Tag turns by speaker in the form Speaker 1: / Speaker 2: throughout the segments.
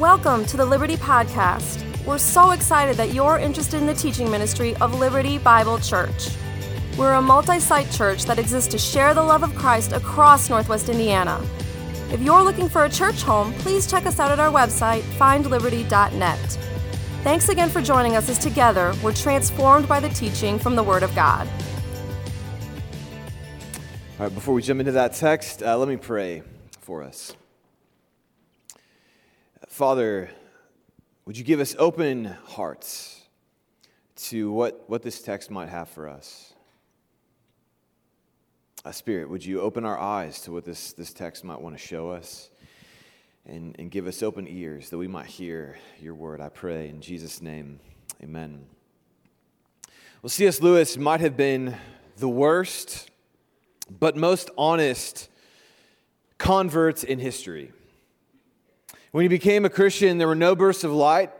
Speaker 1: Welcome to the Liberty Podcast. We're so excited that you're interested in the teaching ministry of Liberty Bible Church. We're a multi site church that exists to share the love of Christ across Northwest Indiana. If you're looking for a church home, please check us out at our website, findliberty.net. Thanks again for joining us as together we're transformed by the teaching from the Word of God.
Speaker 2: All right, before we jump into that text, uh, let me pray for us. Father, would you give us open hearts to what, what this text might have for us? Uh, Spirit, would you open our eyes to what this, this text might want to show us and, and give us open ears that we might hear your word? I pray in Jesus' name, amen. Well, C.S. Lewis might have been the worst, but most honest convert in history. When he became a Christian, there were no bursts of light,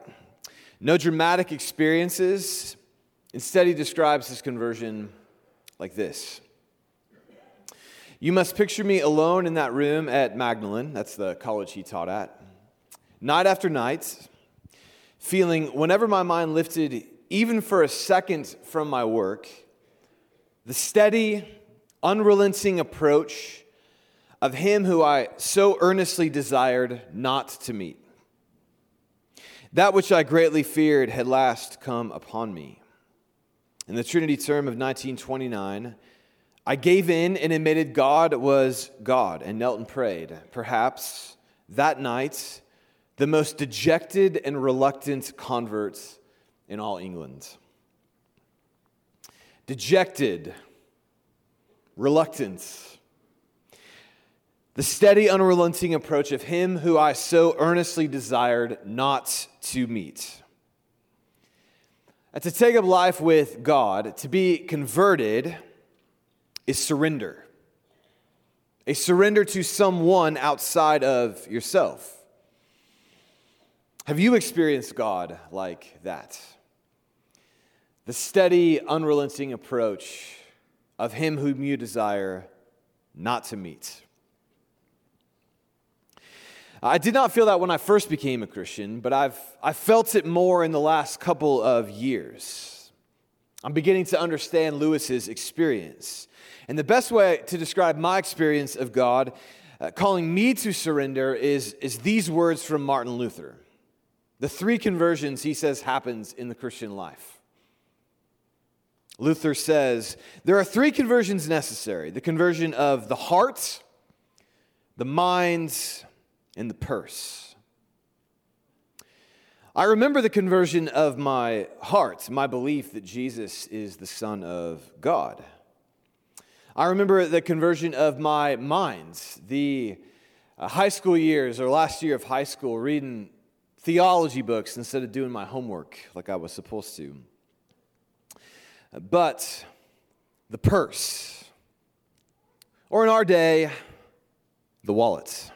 Speaker 2: no dramatic experiences. Instead, he describes his conversion like this You must picture me alone in that room at Magdalen, that's the college he taught at, night after night, feeling whenever my mind lifted, even for a second from my work, the steady, unrelenting approach of him who I so earnestly desired not to meet. That which I greatly feared had last come upon me. In the Trinity term of 1929, I gave in and admitted God was God and knelt and prayed. Perhaps that night, the most dejected and reluctant convert in all England. Dejected, reluctant, the steady, unrelenting approach of him who I so earnestly desired not to meet. And to take up life with God, to be converted, is surrender. A surrender to someone outside of yourself. Have you experienced God like that? The steady, unrelenting approach of Him whom you desire not to meet. I did not feel that when I first became a Christian, but I've, I felt it more in the last couple of years. I'm beginning to understand Lewis's experience. And the best way to describe my experience of God uh, calling me to surrender is, is these words from Martin Luther. The three conversions he says happens in the Christian life. Luther says there are three conversions necessary the conversion of the heart, the mind, in the purse. I remember the conversion of my heart, my belief that Jesus is the Son of God. I remember the conversion of my mind, the uh, high school years or last year of high school, reading theology books instead of doing my homework like I was supposed to. But the purse, or in our day, the wallet.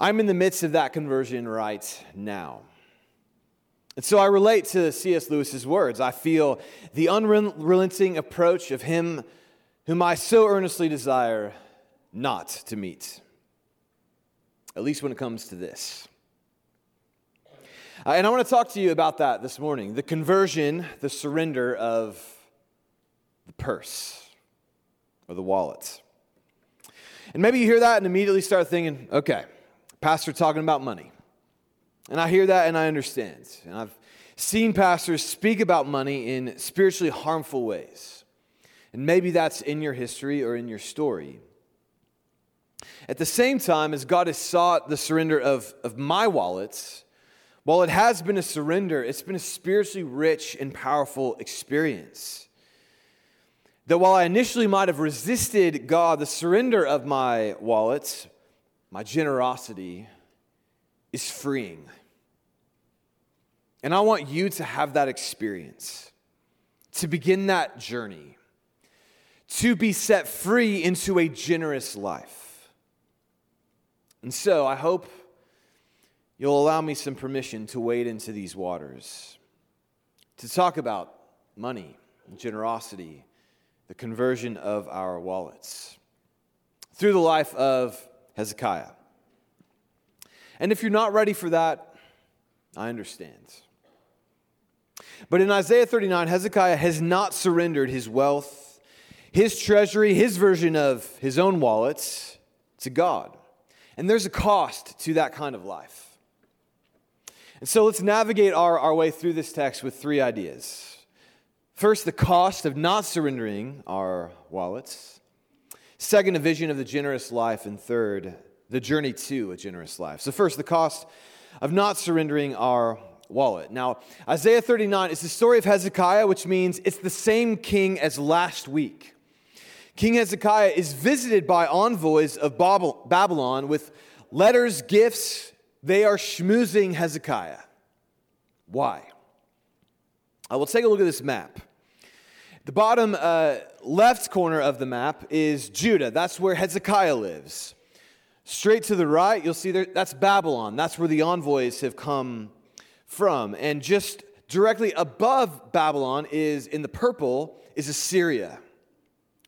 Speaker 2: I'm in the midst of that conversion right now. And so I relate to C.S. Lewis's words. I feel the unrelenting approach of him whom I so earnestly desire not to meet, at least when it comes to this. Uh, and I want to talk to you about that this morning the conversion, the surrender of the purse or the wallet. And maybe you hear that and immediately start thinking, okay, pastor talking about money. And I hear that and I understand. And I've seen pastors speak about money in spiritually harmful ways. And maybe that's in your history or in your story. At the same time, as God has sought the surrender of, of my wallets, while it has been a surrender, it's been a spiritually rich and powerful experience. That while I initially might have resisted God, the surrender of my wallets, my generosity is freeing. And I want you to have that experience, to begin that journey, to be set free into a generous life. And so I hope you'll allow me some permission to wade into these waters, to talk about money, generosity, the conversion of our wallets through the life of Hezekiah. And if you're not ready for that, I understand. But in Isaiah 39, Hezekiah has not surrendered his wealth, his treasury, his version of his own wallets to God. And there's a cost to that kind of life. And so let's navigate our, our way through this text with three ideas. First, the cost of not surrendering our wallets. Second, a vision of the generous life. And third, the journey to a generous life. So, first, the cost of not surrendering our wallet. Now, Isaiah 39 is the story of Hezekiah, which means it's the same king as last week. King Hezekiah is visited by envoys of Babylon with letters, gifts. They are schmoozing Hezekiah. Why? I will take a look at this map. The bottom uh, left corner of the map is Judah. That's where Hezekiah lives. Straight to the right, you'll see there, that's Babylon. That's where the envoys have come from. And just directly above Babylon is, in the purple, is Assyria.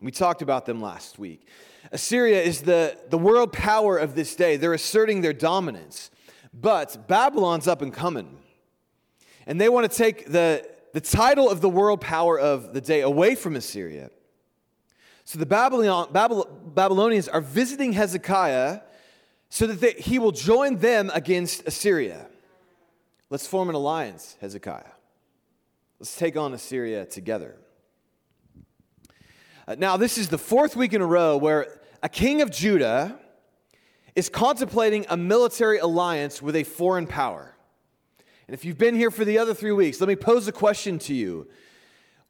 Speaker 2: We talked about them last week. Assyria is the, the world power of this day. They're asserting their dominance. But Babylon's up and coming. And they want to take the, the title of the world power of the day away from Assyria. So the Babylon, Babylonians are visiting Hezekiah so that they, he will join them against Assyria. Let's form an alliance, Hezekiah. Let's take on Assyria together. Uh, now, this is the fourth week in a row where a king of Judah is contemplating a military alliance with a foreign power. And if you've been here for the other three weeks, let me pose a question to you.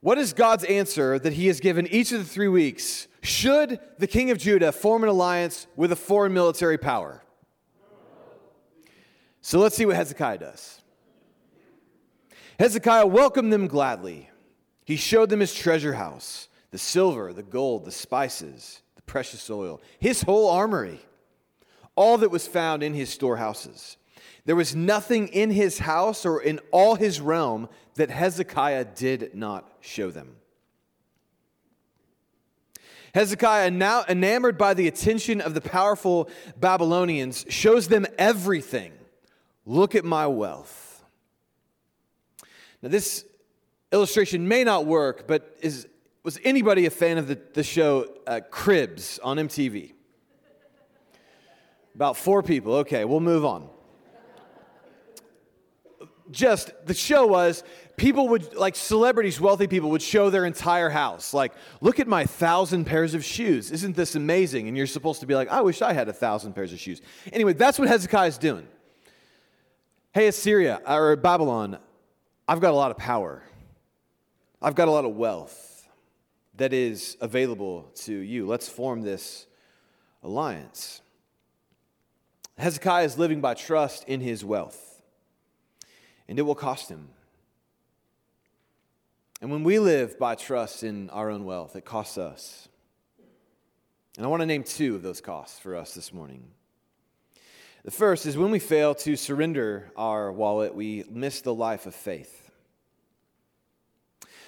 Speaker 2: What is God's answer that he has given each of the three weeks? Should the king of Judah form an alliance with a foreign military power? So let's see what Hezekiah does. Hezekiah welcomed them gladly. He showed them his treasure house the silver, the gold, the spices, the precious oil, his whole armory, all that was found in his storehouses. There was nothing in his house or in all his realm that Hezekiah did not show them. Hezekiah, now enamored by the attention of the powerful Babylonians, shows them everything. Look at my wealth. Now, this illustration may not work, but is, was anybody a fan of the, the show uh, Cribs on MTV? About four people. Okay, we'll move on. Just the show was people would, like celebrities, wealthy people, would show their entire house. Like, look at my thousand pairs of shoes. Isn't this amazing? And you're supposed to be like, I wish I had a thousand pairs of shoes. Anyway, that's what Hezekiah's doing. Hey, Assyria or Babylon, I've got a lot of power. I've got a lot of wealth that is available to you. Let's form this alliance. Hezekiah is living by trust in his wealth, and it will cost him. And when we live by trust in our own wealth, it costs us. And I want to name two of those costs for us this morning. The first is when we fail to surrender our wallet, we miss the life of faith.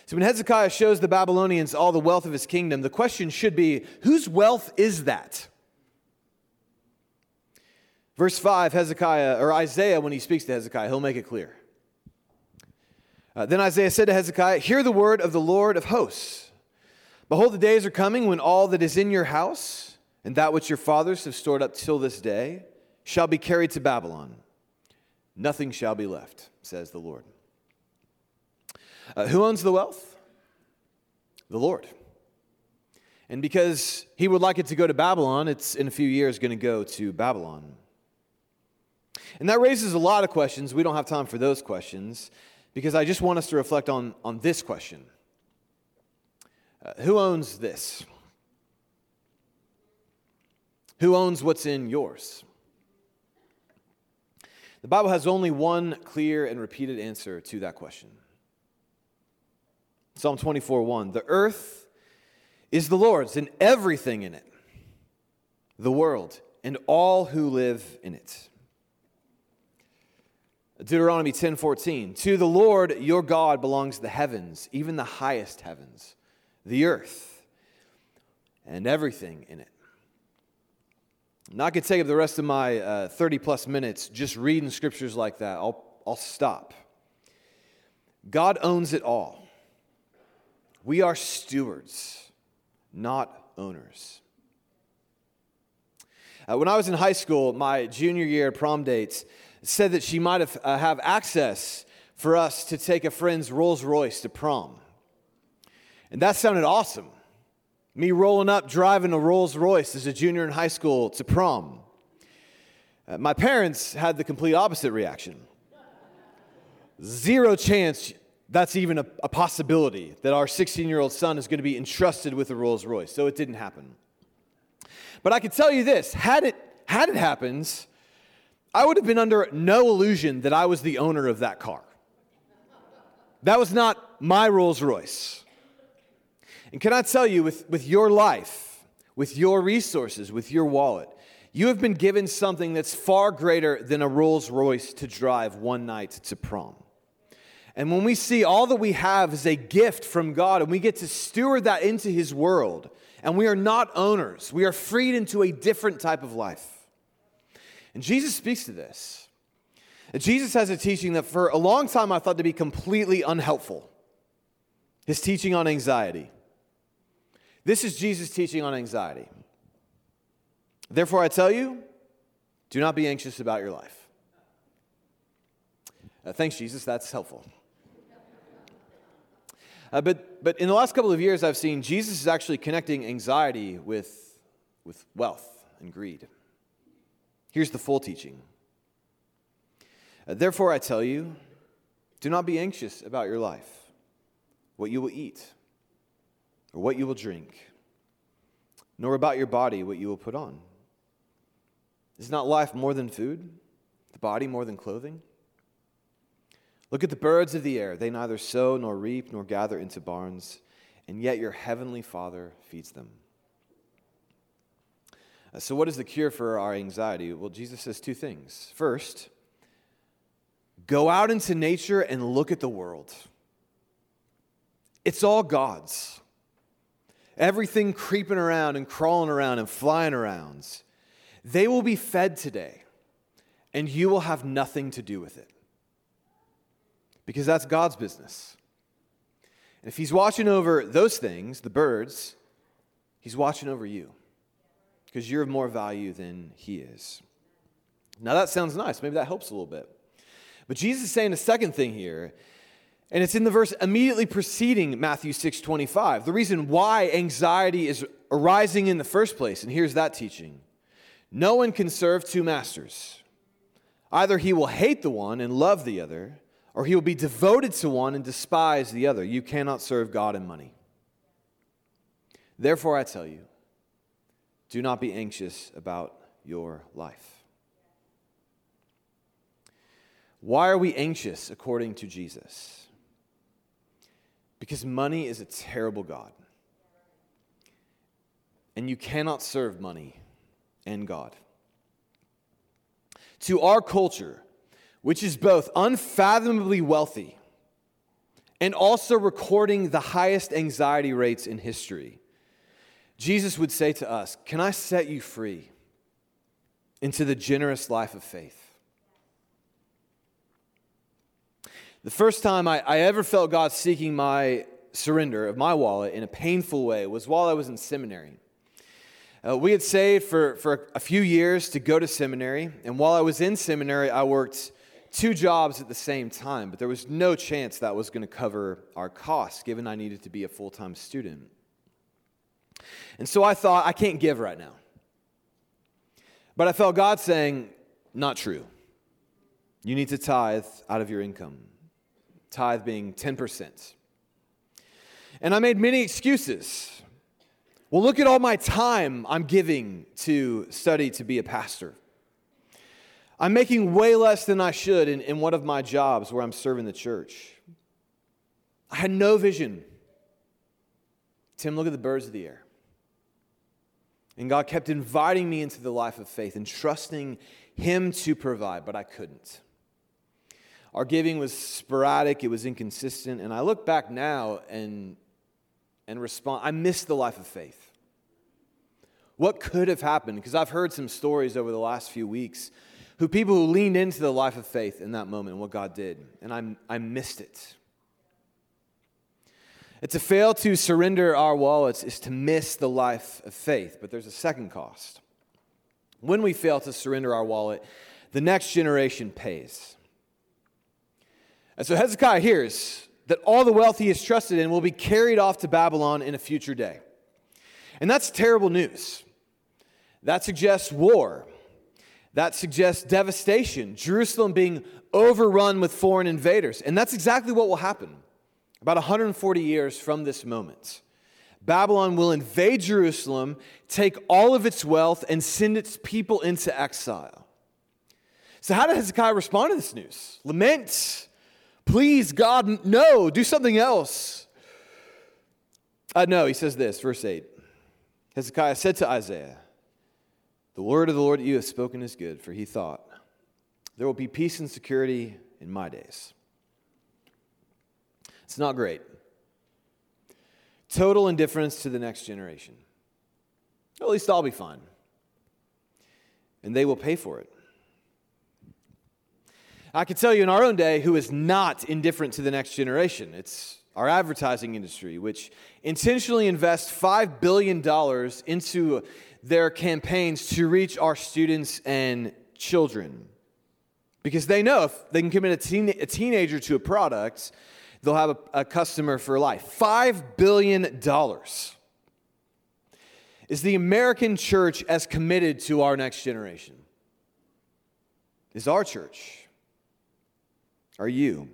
Speaker 2: So when Hezekiah shows the Babylonians all the wealth of his kingdom, the question should be whose wealth is that? Verse 5, Hezekiah, or Isaiah, when he speaks to Hezekiah, he'll make it clear. Uh, then Isaiah said to Hezekiah, Hear the word of the Lord of hosts. Behold, the days are coming when all that is in your house and that which your fathers have stored up till this day shall be carried to Babylon. Nothing shall be left, says the Lord. Uh, who owns the wealth? The Lord. And because he would like it to go to Babylon, it's in a few years going to go to Babylon. And that raises a lot of questions. We don't have time for those questions because I just want us to reflect on, on this question uh, Who owns this? Who owns what's in yours? The Bible has only one clear and repeated answer to that question. Psalm 24 1. The earth is the Lord's and everything in it, the world and all who live in it. Deuteronomy 10:14 To the Lord your God belongs the heavens, even the highest heavens, the earth, and everything in it. Now, I could take up the rest of my uh, 30 plus minutes just reading scriptures like that. I'll, I'll stop. God owns it all. We are stewards, not owners. Uh, when I was in high school, my junior year prom dates said that she might have, uh, have access for us to take a friend's Rolls Royce to prom. And that sounded awesome. Me rolling up driving a Rolls Royce as a junior in high school to prom. Uh, my parents had the complete opposite reaction. Zero chance that's even a, a possibility that our 16 year old son is going to be entrusted with a Rolls Royce. So it didn't happen. But I can tell you this had it, had it happened, I would have been under no illusion that I was the owner of that car. That was not my Rolls Royce. And can I tell you, with, with your life, with your resources, with your wallet, you have been given something that's far greater than a Rolls Royce to drive one night to prom. And when we see all that we have is a gift from God and we get to steward that into His world, and we are not owners, we are freed into a different type of life. And Jesus speaks to this. Jesus has a teaching that for a long time I thought to be completely unhelpful his teaching on anxiety. This is Jesus' teaching on anxiety. Therefore, I tell you, do not be anxious about your life. Uh, thanks, Jesus. That's helpful. Uh, but, but in the last couple of years, I've seen Jesus is actually connecting anxiety with, with wealth and greed. Here's the full teaching. Therefore, I tell you, do not be anxious about your life, what you will eat, or what you will drink, nor about your body, what you will put on. Is not life more than food, the body more than clothing? Look at the birds of the air. They neither sow nor reap nor gather into barns, and yet your heavenly Father feeds them. So, what is the cure for our anxiety? Well, Jesus says two things. First, go out into nature and look at the world. It's all God's. Everything creeping around and crawling around and flying around. They will be fed today, and you will have nothing to do with it because that's God's business. And if He's watching over those things, the birds, He's watching over you because you're of more value than He is. Now that sounds nice. Maybe that helps a little bit. But Jesus is saying a second thing here, and it's in the verse immediately preceding Matthew 6 25. The reason why anxiety is arising in the first place, and here's that teaching no one can serve two masters. Either he will hate the one and love the other, or he will be devoted to one and despise the other. You cannot serve God and money. Therefore, I tell you, do not be anxious about your life. Why are we anxious according to Jesus? Because money is a terrible God. And you cannot serve money and God. To our culture, which is both unfathomably wealthy and also recording the highest anxiety rates in history, Jesus would say to us, Can I set you free into the generous life of faith? The first time I, I ever felt God seeking my surrender of my wallet in a painful way was while I was in seminary. Uh, we had saved for, for a few years to go to seminary, and while I was in seminary, I worked two jobs at the same time, but there was no chance that was going to cover our costs, given I needed to be a full time student. And so I thought, I can't give right now. But I felt God saying, not true. You need to tithe out of your income, tithe being 10%. And I made many excuses. Well, look at all my time I'm giving to study to be a pastor. I'm making way less than I should in, in one of my jobs where I'm serving the church. I had no vision. Tim, look at the birds of the air. And God kept inviting me into the life of faith and trusting Him to provide, but I couldn't. Our giving was sporadic, it was inconsistent, and I look back now and, and respond. I missed the life of faith. What could have happened? Because I've heard some stories over the last few weeks who people who leaned into the life of faith in that moment and what God did, and I, I missed it. To fail to surrender our wallets is to miss the life of faith, but there's a second cost. When we fail to surrender our wallet, the next generation pays. And so Hezekiah hears that all the wealth he is trusted in will be carried off to Babylon in a future day. And that's terrible news. That suggests war. That suggests devastation, Jerusalem being overrun with foreign invaders. And that's exactly what will happen about 140 years from this moment. Babylon will invade Jerusalem, take all of its wealth, and send its people into exile. So, how did Hezekiah respond to this news? Lament, please, God, no, do something else. Uh, no, he says this, verse 8. Hezekiah said to Isaiah, The word of the Lord that you have spoken is good, for he thought, There will be peace and security in my days. It's not great. Total indifference to the next generation. At least I'll be fine. And they will pay for it. I can tell you in our own day who is not indifferent to the next generation. It's our advertising industry, which intentionally invests $5 billion into their campaigns to reach our students and children. Because they know if they can commit a, teen, a teenager to a product, they'll have a, a customer for life. $5 billion. Is the American church as committed to our next generation? Is our church? Are you?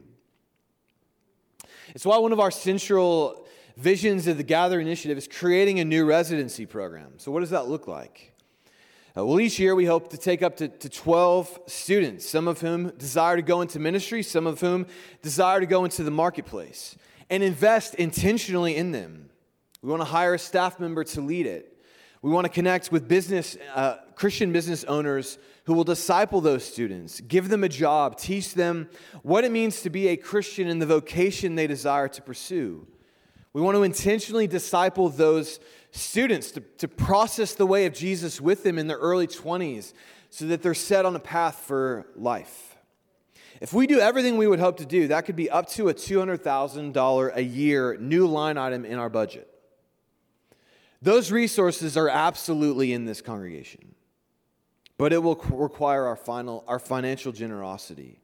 Speaker 2: It's why one of our central visions of the Gather Initiative is creating a new residency program. So, what does that look like? Uh, well, each year we hope to take up to, to 12 students, some of whom desire to go into ministry, some of whom desire to go into the marketplace, and invest intentionally in them. We want to hire a staff member to lead it. We want to connect with business, uh, Christian business owners who will disciple those students, give them a job, teach them what it means to be a Christian in the vocation they desire to pursue. We want to intentionally disciple those students to, to process the way of Jesus with them in their early 20s so that they're set on a path for life. If we do everything we would hope to do, that could be up to a $200,000 a year new line item in our budget. Those resources are absolutely in this congregation but it will require our, final, our financial generosity.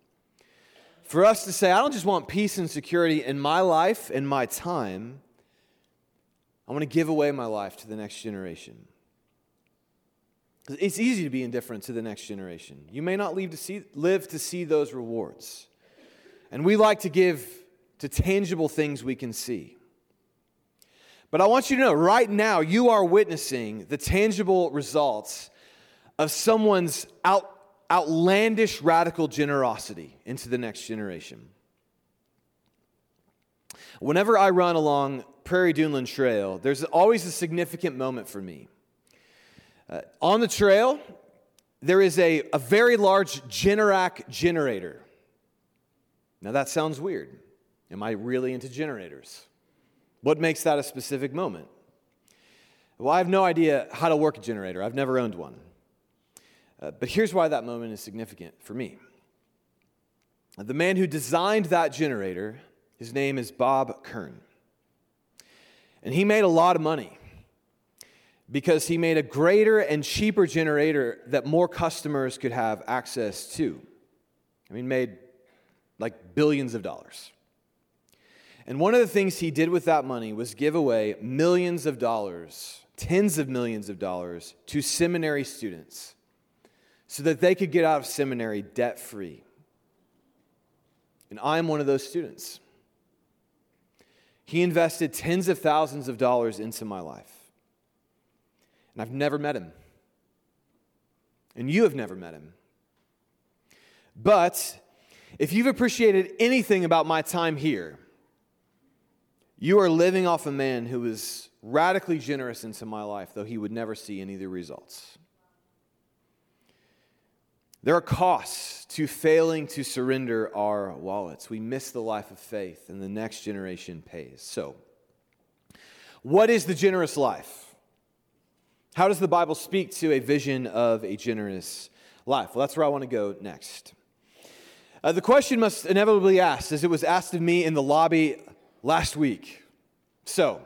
Speaker 2: For us to say, I don't just want peace and security in my life and my time, I want to give away my life to the next generation. It's easy to be indifferent to the next generation. You may not live to see, live to see those rewards. And we like to give to tangible things we can see. But I want you to know right now, you are witnessing the tangible results of someone's out, outlandish radical generosity into the next generation. Whenever I run along Prairie Duneland Trail, there's always a significant moment for me. Uh, on the trail, there is a, a very large Generac generator. Now that sounds weird. Am I really into generators? What makes that a specific moment? Well, I have no idea how to work a generator. I've never owned one. Uh, but here's why that moment is significant for me. The man who designed that generator, his name is Bob Kern. And he made a lot of money because he made a greater and cheaper generator that more customers could have access to. I mean, made like billions of dollars. And one of the things he did with that money was give away millions of dollars, tens of millions of dollars to seminary students so that they could get out of seminary debt free. And I am one of those students. He invested tens of thousands of dollars into my life. And I've never met him. And you have never met him. But if you've appreciated anything about my time here, you are living off a man who was radically generous into my life, though he would never see any of the results. There are costs to failing to surrender our wallets. We miss the life of faith, and the next generation pays. So, what is the generous life? How does the Bible speak to a vision of a generous life? Well, that's where I want to go next. Uh, the question must inevitably asked, as it was asked of me in the lobby last week. So,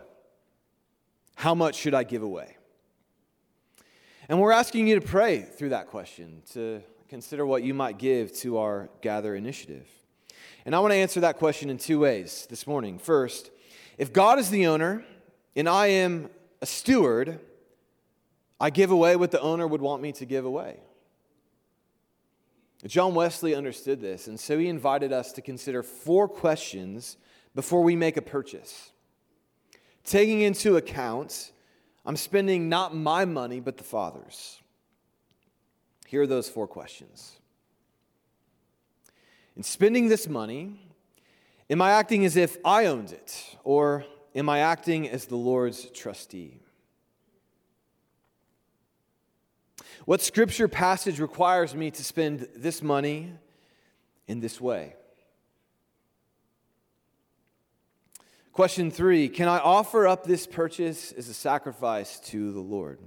Speaker 2: how much should I give away? And we're asking you to pray through that question, to consider what you might give to our Gather initiative. And I want to answer that question in two ways this morning. First, if God is the owner and I am a steward, I give away what the owner would want me to give away. John Wesley understood this, and so he invited us to consider four questions before we make a purchase. Taking into account, I'm spending not my money, but the Father's. Here are those four questions. In spending this money, am I acting as if I owned it, or am I acting as the Lord's trustee? What scripture passage requires me to spend this money in this way? Question three Can I offer up this purchase as a sacrifice to the Lord?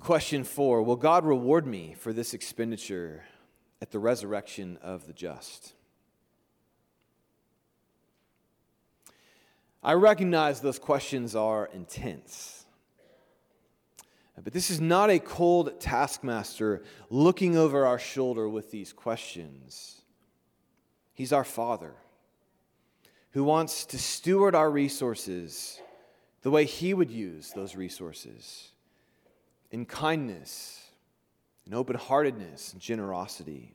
Speaker 2: Question four Will God reward me for this expenditure at the resurrection of the just? I recognize those questions are intense. But this is not a cold taskmaster looking over our shoulder with these questions. He's our Father who wants to steward our resources the way He would use those resources in kindness, in open heartedness, and generosity.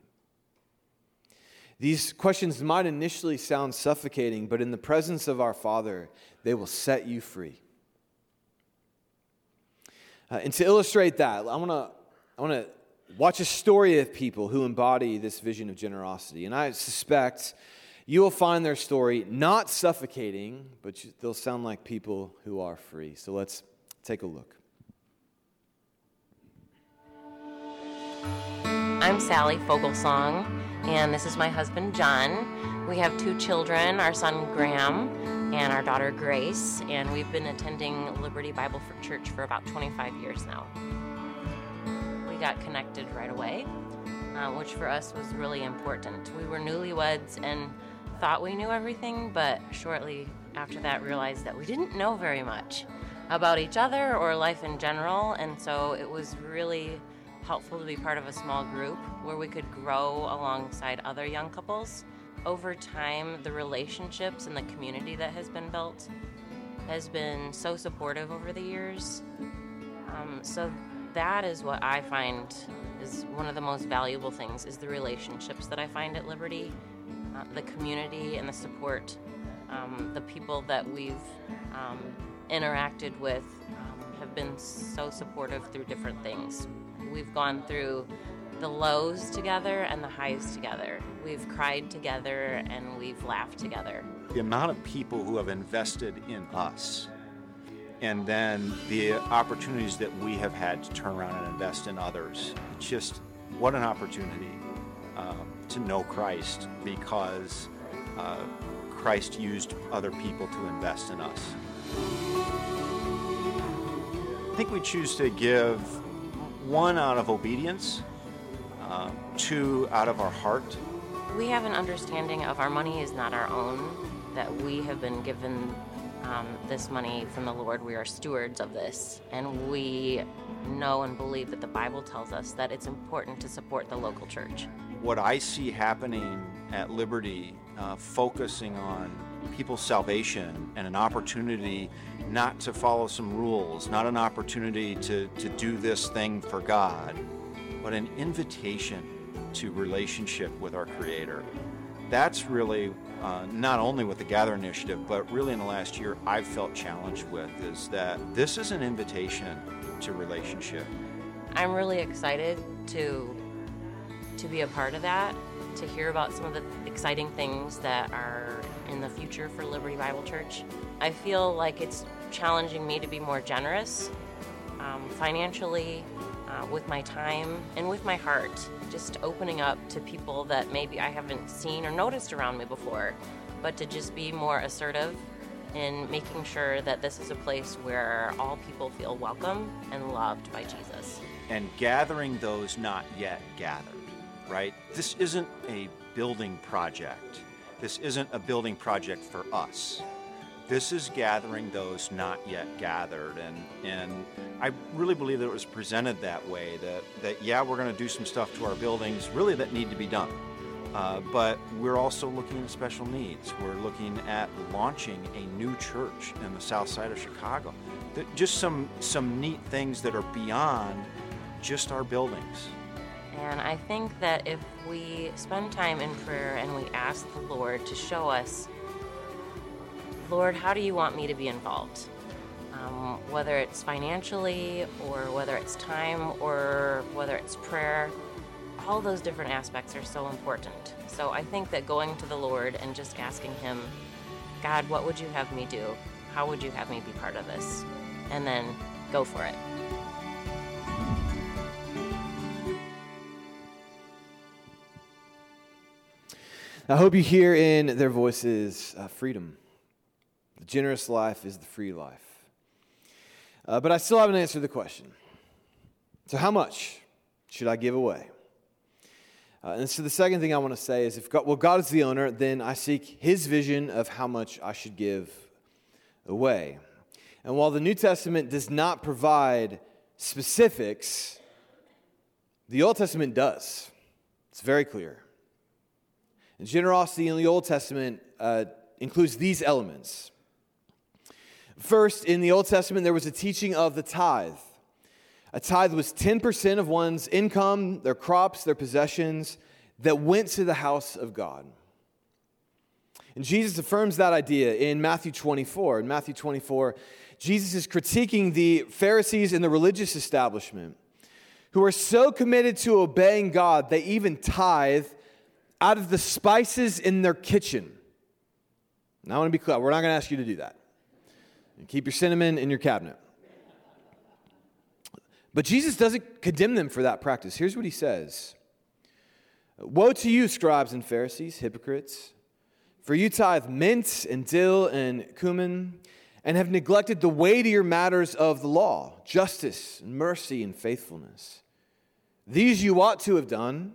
Speaker 2: These questions might initially sound suffocating, but in the presence of our Father, they will set you free. Uh, and to illustrate that, I want to I want to watch a story of people who embody this vision of generosity. And I suspect you will find their story not suffocating, but they'll sound like people who are free. So let's take a look.
Speaker 3: I'm Sally Fogelsong, and this is my husband John. We have two children our son Graham and our daughter Grace, and we've been attending Liberty Bible Church for about 25 years now. We got connected right away, uh, which for us was really important. We were newlyweds and thought we knew everything, but shortly after that realized that we didn't know very much about each other or life in general, and so it was really helpful to be part of a small group where we could grow alongside other young couples. Over time, the relationships and the community that has been built has been so supportive over the years. Um, so that is what I find is one of the most valuable things is the relationships that I find at Liberty, uh, the community and the support, um, the people that we've um, interacted with um, have been so supportive through different things. We've gone through the lows together and the highs together. We've cried together and we've laughed together.
Speaker 4: The amount of people who have invested in us and then the opportunities that we have had to turn around and invest in others. It's just what an opportunity um, to know Christ because uh, Christ used other people to invest in us. I think we choose to give one out of obedience, uh, two out of our heart.
Speaker 3: We have an understanding of our money is not our own, that we have been given um, this money from the Lord. We are stewards of this, and we know and believe that the Bible tells us that it's important to support the local church.
Speaker 4: What I see happening at Liberty, uh, focusing on people's salvation and an opportunity not to follow some rules, not an opportunity to, to do this thing for God, but an invitation to relationship with our Creator. That's really uh, not only with the Gather Initiative, but really in the last year, I've felt challenged with is that this is an invitation to relationship.
Speaker 3: I'm really excited to to be a part of that, to hear about some of the exciting things that are in the future for Liberty Bible Church. I feel like it's challenging me to be more generous um, financially, uh, with my time, and with my heart. Just opening up to people that maybe I haven't seen or noticed around me before, but to just be more assertive in making sure that this is a place where all people feel welcome and loved by Jesus.
Speaker 4: And gathering those not yet gathered, right? This isn't a building project. This isn't a building project for us. This is gathering those not yet gathered. And, and I really believe that it was presented that way that, that yeah, we're going to do some stuff to our buildings, really, that need to be done. Uh, but we're also looking at special needs. We're looking at launching a new church in the south side of Chicago. Just some, some neat things that are beyond just our buildings.
Speaker 3: And I think that if we spend time in prayer and we ask the Lord to show us, Lord, how do you want me to be involved? Um, whether it's financially or whether it's time or whether it's prayer, all those different aspects are so important. So I think that going to the Lord and just asking Him, God, what would you have me do? How would you have me be part of this? And then go for it.
Speaker 2: I hope you hear in their voices uh, freedom. The generous life is the free life. Uh, but I still haven't answered the question. So, how much should I give away? Uh, and so, the second thing I want to say is if God, well, God is the owner, then I seek His vision of how much I should give away. And while the New Testament does not provide specifics, the Old Testament does. It's very clear. And generosity in the Old Testament uh, includes these elements. First, in the Old Testament, there was a teaching of the tithe. A tithe was 10% of one's income, their crops, their possessions that went to the house of God. And Jesus affirms that idea in Matthew 24. In Matthew 24, Jesus is critiquing the Pharisees and the religious establishment who are so committed to obeying God, they even tithe out of the spices in their kitchen. Now, I want to be clear, we're not going to ask you to do that. keep your cinnamon in your cabinet. But Jesus doesn't condemn them for that practice. Here's what he says Woe to you, scribes and Pharisees, hypocrites, for you tithe mint and dill and cumin, and have neglected the weightier matters of the law justice and mercy and faithfulness. These you ought to have done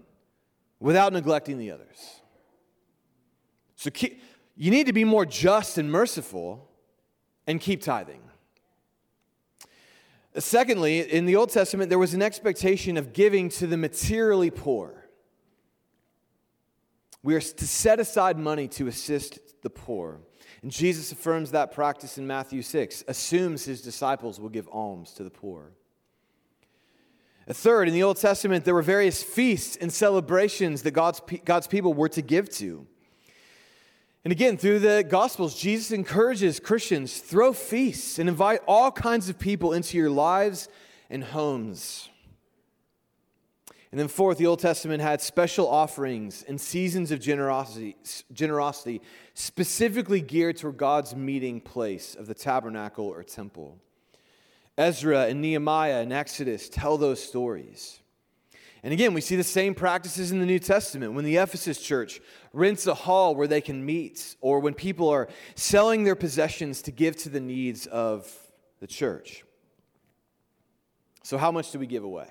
Speaker 2: without neglecting the others. So keep, you need to be more just and merciful and keep tithing. Secondly, in the Old Testament, there was an expectation of giving to the materially poor. We are to set aside money to assist the poor. And Jesus affirms that practice in Matthew 6, assumes his disciples will give alms to the poor. Third, in the Old Testament, there were various feasts and celebrations that God's, God's people were to give to. And again, through the Gospels, Jesus encourages Christians throw feasts and invite all kinds of people into your lives and homes. And then, fourth, the Old Testament had special offerings and seasons of generosity, generosity specifically geared toward God's meeting place of the tabernacle or temple. Ezra and Nehemiah and Exodus tell those stories. And again, we see the same practices in the New Testament when the Ephesus church rents a hall where they can meet, or when people are selling their possessions to give to the needs of the church. So, how much do we give away?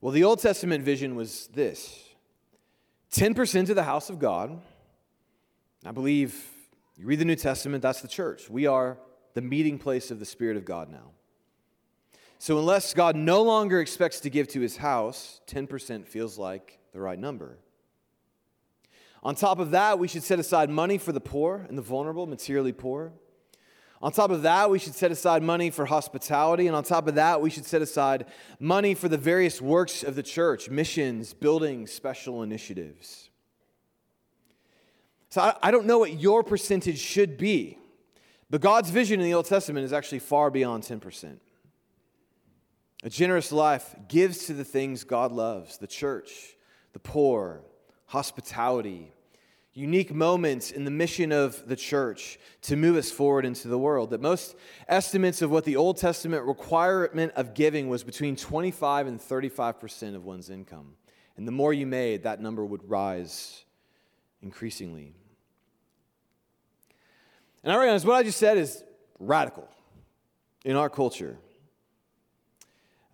Speaker 2: Well, the Old Testament vision was this 10% to the house of God. I believe you read the New Testament, that's the church. We are the meeting place of the Spirit of God now. So, unless God no longer expects to give to his house, 10% feels like the right number. On top of that, we should set aside money for the poor and the vulnerable, materially poor. On top of that, we should set aside money for hospitality. And on top of that, we should set aside money for the various works of the church missions, buildings, special initiatives. So I, I don't know what your percentage should be. But God's vision in the Old Testament is actually far beyond 10%. A generous life gives to the things God loves the church, the poor, hospitality, unique moments in the mission of the church to move us forward into the world. That most estimates of what the Old Testament requirement of giving was between 25 and 35% of one's income. And the more you made, that number would rise increasingly. And I recognize what I just said is radical in our culture.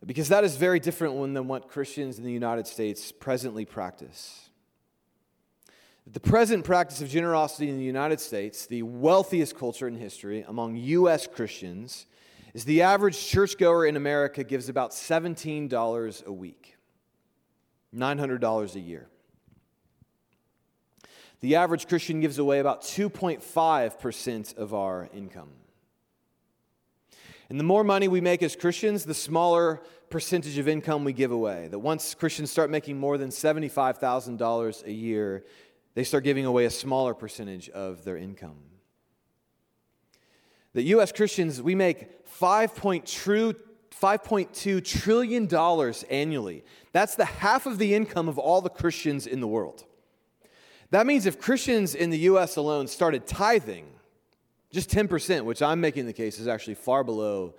Speaker 2: Because that is very different than what Christians in the United States presently practice. The present practice of generosity in the United States, the wealthiest culture in history among U.S. Christians, is the average churchgoer in America gives about $17 a week, $900 a year. The average Christian gives away about 2.5% of our income. And the more money we make as Christians, the smaller percentage of income we give away. That once Christians start making more than $75,000 a year, they start giving away a smaller percentage of their income. That U.S. Christians, we make $5.2 trillion annually. That's the half of the income of all the Christians in the world. That means if Christians in the U.S. alone started tithing, just 10%, which I'm making the case is actually far below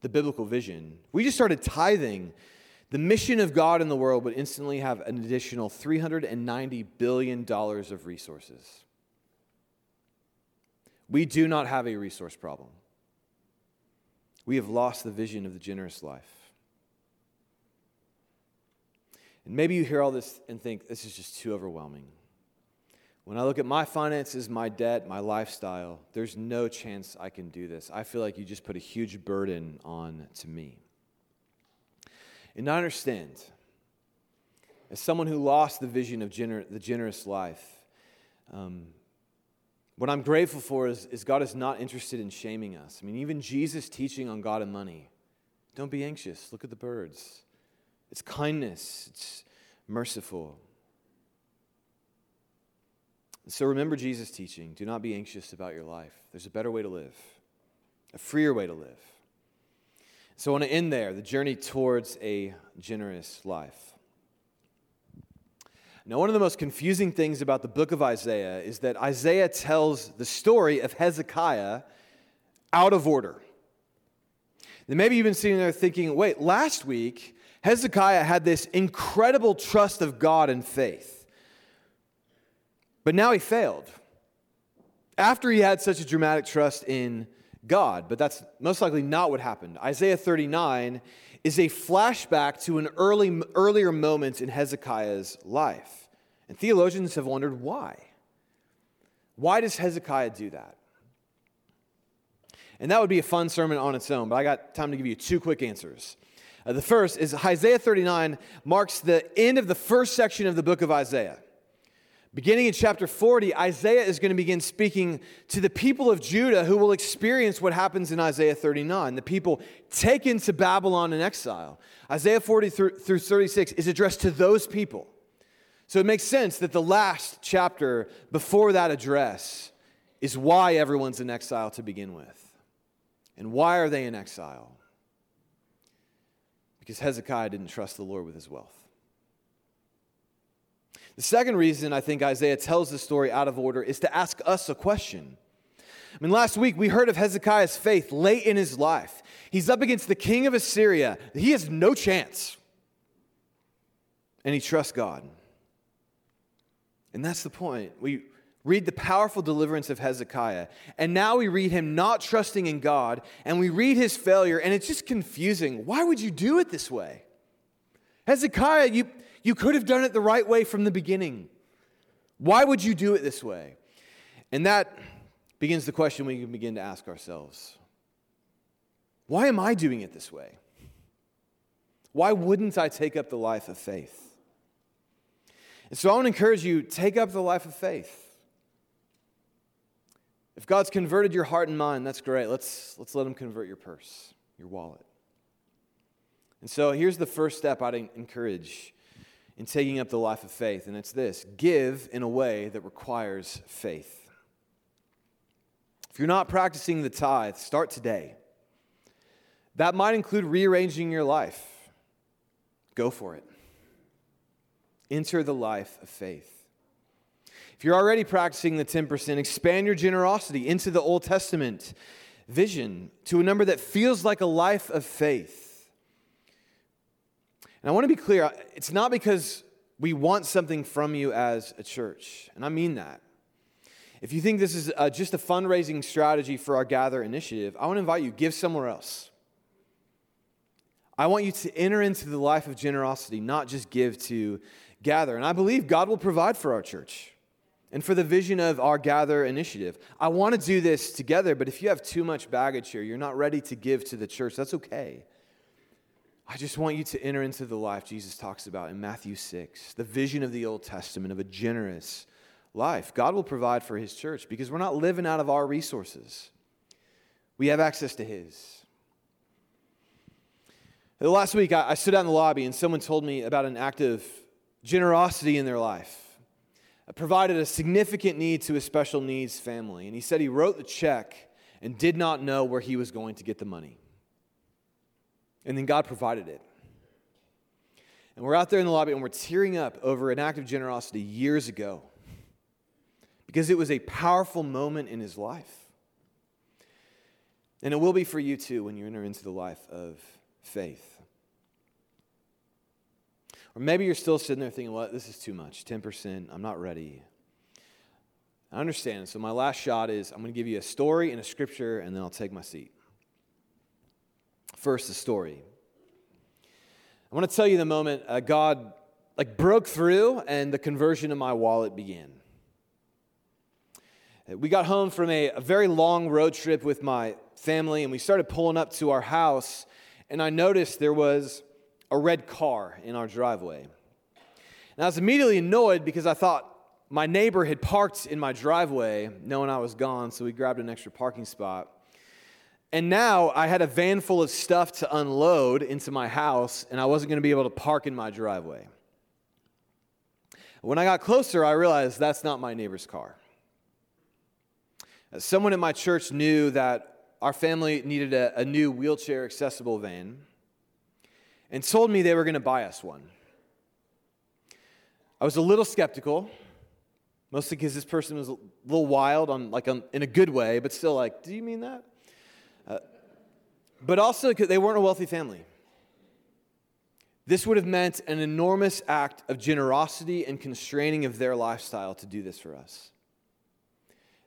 Speaker 2: the biblical vision. We just started tithing. The mission of God in the world would instantly have an additional $390 billion of resources. We do not have a resource problem. We have lost the vision of the generous life. And maybe you hear all this and think, this is just too overwhelming. When I look at my finances, my debt, my lifestyle, there's no chance I can do this. I feel like you just put a huge burden on to me. And I understand, as someone who lost the vision of gener- the generous life, um, what I'm grateful for is, is God is not interested in shaming us. I mean, even Jesus teaching on God and money don't be anxious. Look at the birds. It's kindness, it's merciful. So remember Jesus' teaching. Do not be anxious about your life. There's a better way to live, a freer way to live. So I want to end there the journey towards a generous life. Now, one of the most confusing things about the book of Isaiah is that Isaiah tells the story of Hezekiah out of order. Then maybe you've been sitting there thinking, wait, last week, Hezekiah had this incredible trust of God and faith. But now he failed. After he had such a dramatic trust in God, but that's most likely not what happened. Isaiah 39 is a flashback to an early, earlier moment in Hezekiah's life. And theologians have wondered why. Why does Hezekiah do that? And that would be a fun sermon on its own, but I got time to give you two quick answers. Uh, the first is Isaiah 39 marks the end of the first section of the book of Isaiah. Beginning in chapter 40, Isaiah is going to begin speaking to the people of Judah who will experience what happens in Isaiah 39, the people taken to Babylon in exile. Isaiah 40 through 36 is addressed to those people. So it makes sense that the last chapter before that address is why everyone's in exile to begin with. And why are they in exile? Because Hezekiah didn't trust the Lord with his wealth. The second reason I think Isaiah tells the story out of order is to ask us a question. I mean, last week we heard of Hezekiah's faith late in his life. He's up against the king of Assyria. He has no chance. And he trusts God. And that's the point. We read the powerful deliverance of Hezekiah, and now we read him not trusting in God, and we read his failure, and it's just confusing. Why would you do it this way? Hezekiah, you you could have done it the right way from the beginning. Why would you do it this way? And that begins the question we can begin to ask ourselves Why am I doing it this way? Why wouldn't I take up the life of faith? And so I want to encourage you take up the life of faith. If God's converted your heart and mind, that's great. Let's, let's let Him convert your purse, your wallet. And so here's the first step I'd encourage in taking up the life of faith, and it's this give in a way that requires faith. If you're not practicing the tithe, start today. That might include rearranging your life. Go for it. Enter the life of faith. If you're already practicing the 10%, expand your generosity into the Old Testament vision to a number that feels like a life of faith. And I want to be clear it's not because we want something from you as a church, and I mean that. If you think this is uh, just a fundraising strategy for our Gather initiative, I want to invite you, give somewhere else. I want you to enter into the life of generosity, not just give to Gather. And I believe God will provide for our church and for the vision of our Gather initiative. I want to do this together, but if you have too much baggage here, you're not ready to give to the church, that's okay. I just want you to enter into the life Jesus talks about in Matthew 6, the vision of the Old Testament of a generous life. God will provide for his church because we're not living out of our resources, we have access to his. The last week, I stood out in the lobby and someone told me about an act of generosity in their life. provided a significant need to a special needs family. And he said he wrote the check and did not know where he was going to get the money. And then God provided it. And we're out there in the lobby and we're tearing up over an act of generosity years ago because it was a powerful moment in his life. And it will be for you too when you enter into the life of faith. Or maybe you're still sitting there thinking, what, this is too much. 10%, I'm not ready. I understand. So, my last shot is I'm going to give you a story and a scripture, and then I'll take my seat. First, the story. I want to tell you the moment uh, God like broke through and the conversion of my wallet began. We got home from a, a very long road trip with my family, and we started pulling up to our house, and I noticed there was a red car in our driveway. And I was immediately annoyed because I thought my neighbor had parked in my driveway knowing I was gone, so we grabbed an extra parking spot. And now I had a van full of stuff to unload into my house, and I wasn't going to be able to park in my driveway. When I got closer, I realized that's not my neighbor's car. Uh, someone at my church knew that our family needed a, a new wheelchair accessible van and told me they were going to buy us one. I was a little skeptical, mostly because this person was a little wild on like on, in a good way, but still like, do you mean that? But also because they weren't a wealthy family. This would have meant an enormous act of generosity and constraining of their lifestyle to do this for us.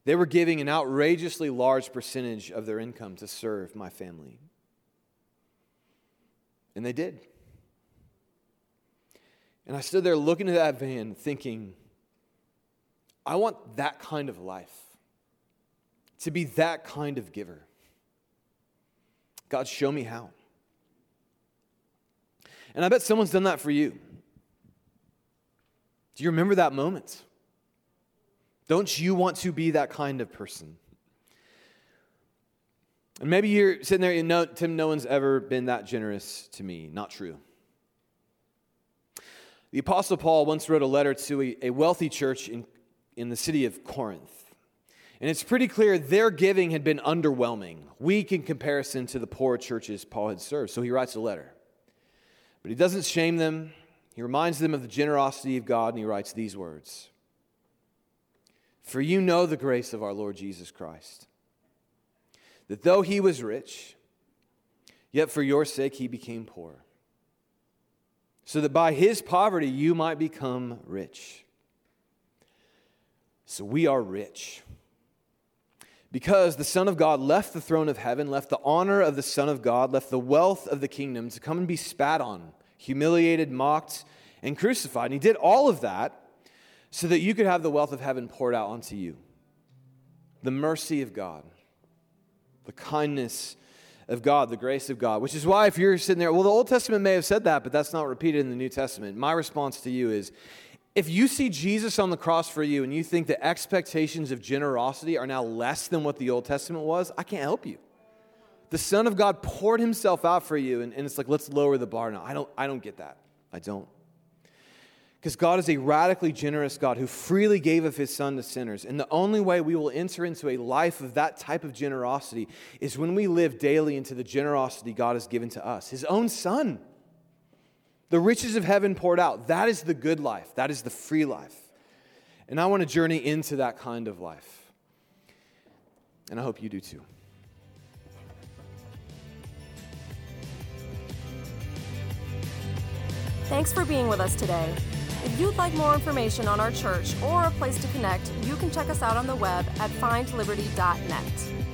Speaker 2: They were giving an outrageously large percentage of their income to serve my family. And they did. And I stood there looking at that van thinking, I want that kind of life, to be that kind of giver. God, show me how. And I bet someone's done that for you. Do you remember that moment? Don't you want to be that kind of person? And maybe you're sitting there, you know, Tim, no one's ever been that generous to me. Not true. The Apostle Paul once wrote a letter to a, wealthy church in, in the city of Corinth. And it's pretty clear their giving had been underwhelming, weak in comparison to the poor churches Paul had served. So he writes a letter. But he doesn't shame them, he reminds them of the generosity of God, and he writes these words for you know the grace of our Lord Jesus Christ, that though he was rich, yet for your sake he became poor, so that by his poverty you might become rich. So we are rich. Because the Son of God left the throne of heaven, left the honor of the Son of God, left the wealth of the kingdom to come and be spat on, humiliated, mocked, and crucified. And he did all of that so that you could have the wealth of heaven poured out onto you. The mercy of God, the kindness of God, the grace of God, which is why if you're sitting there, well, the Old Testament may have said that, but that's not repeated in the New Testament. My response to you is if you see Jesus on the cross for you and you think the expectations of generosity are now less than what the Old Testament was, I can't help you. The Son of God poured himself out for you, and, and it's like, let's lower the bar now. I don't, I don't get that. I don't. Because God is a radically generous God who freely gave of his son to sinners. And the only way we will enter into a life of that type of generosity is when we live daily into the generosity God has given to us, his own son. The riches of heaven poured out. That is the good life, that is the free life. And I want to journey into that kind of life. And I hope you do too.
Speaker 1: Thanks for being with us today. If you'd like more information on our church or a place to connect, you can check us out on the web at findliberty.net.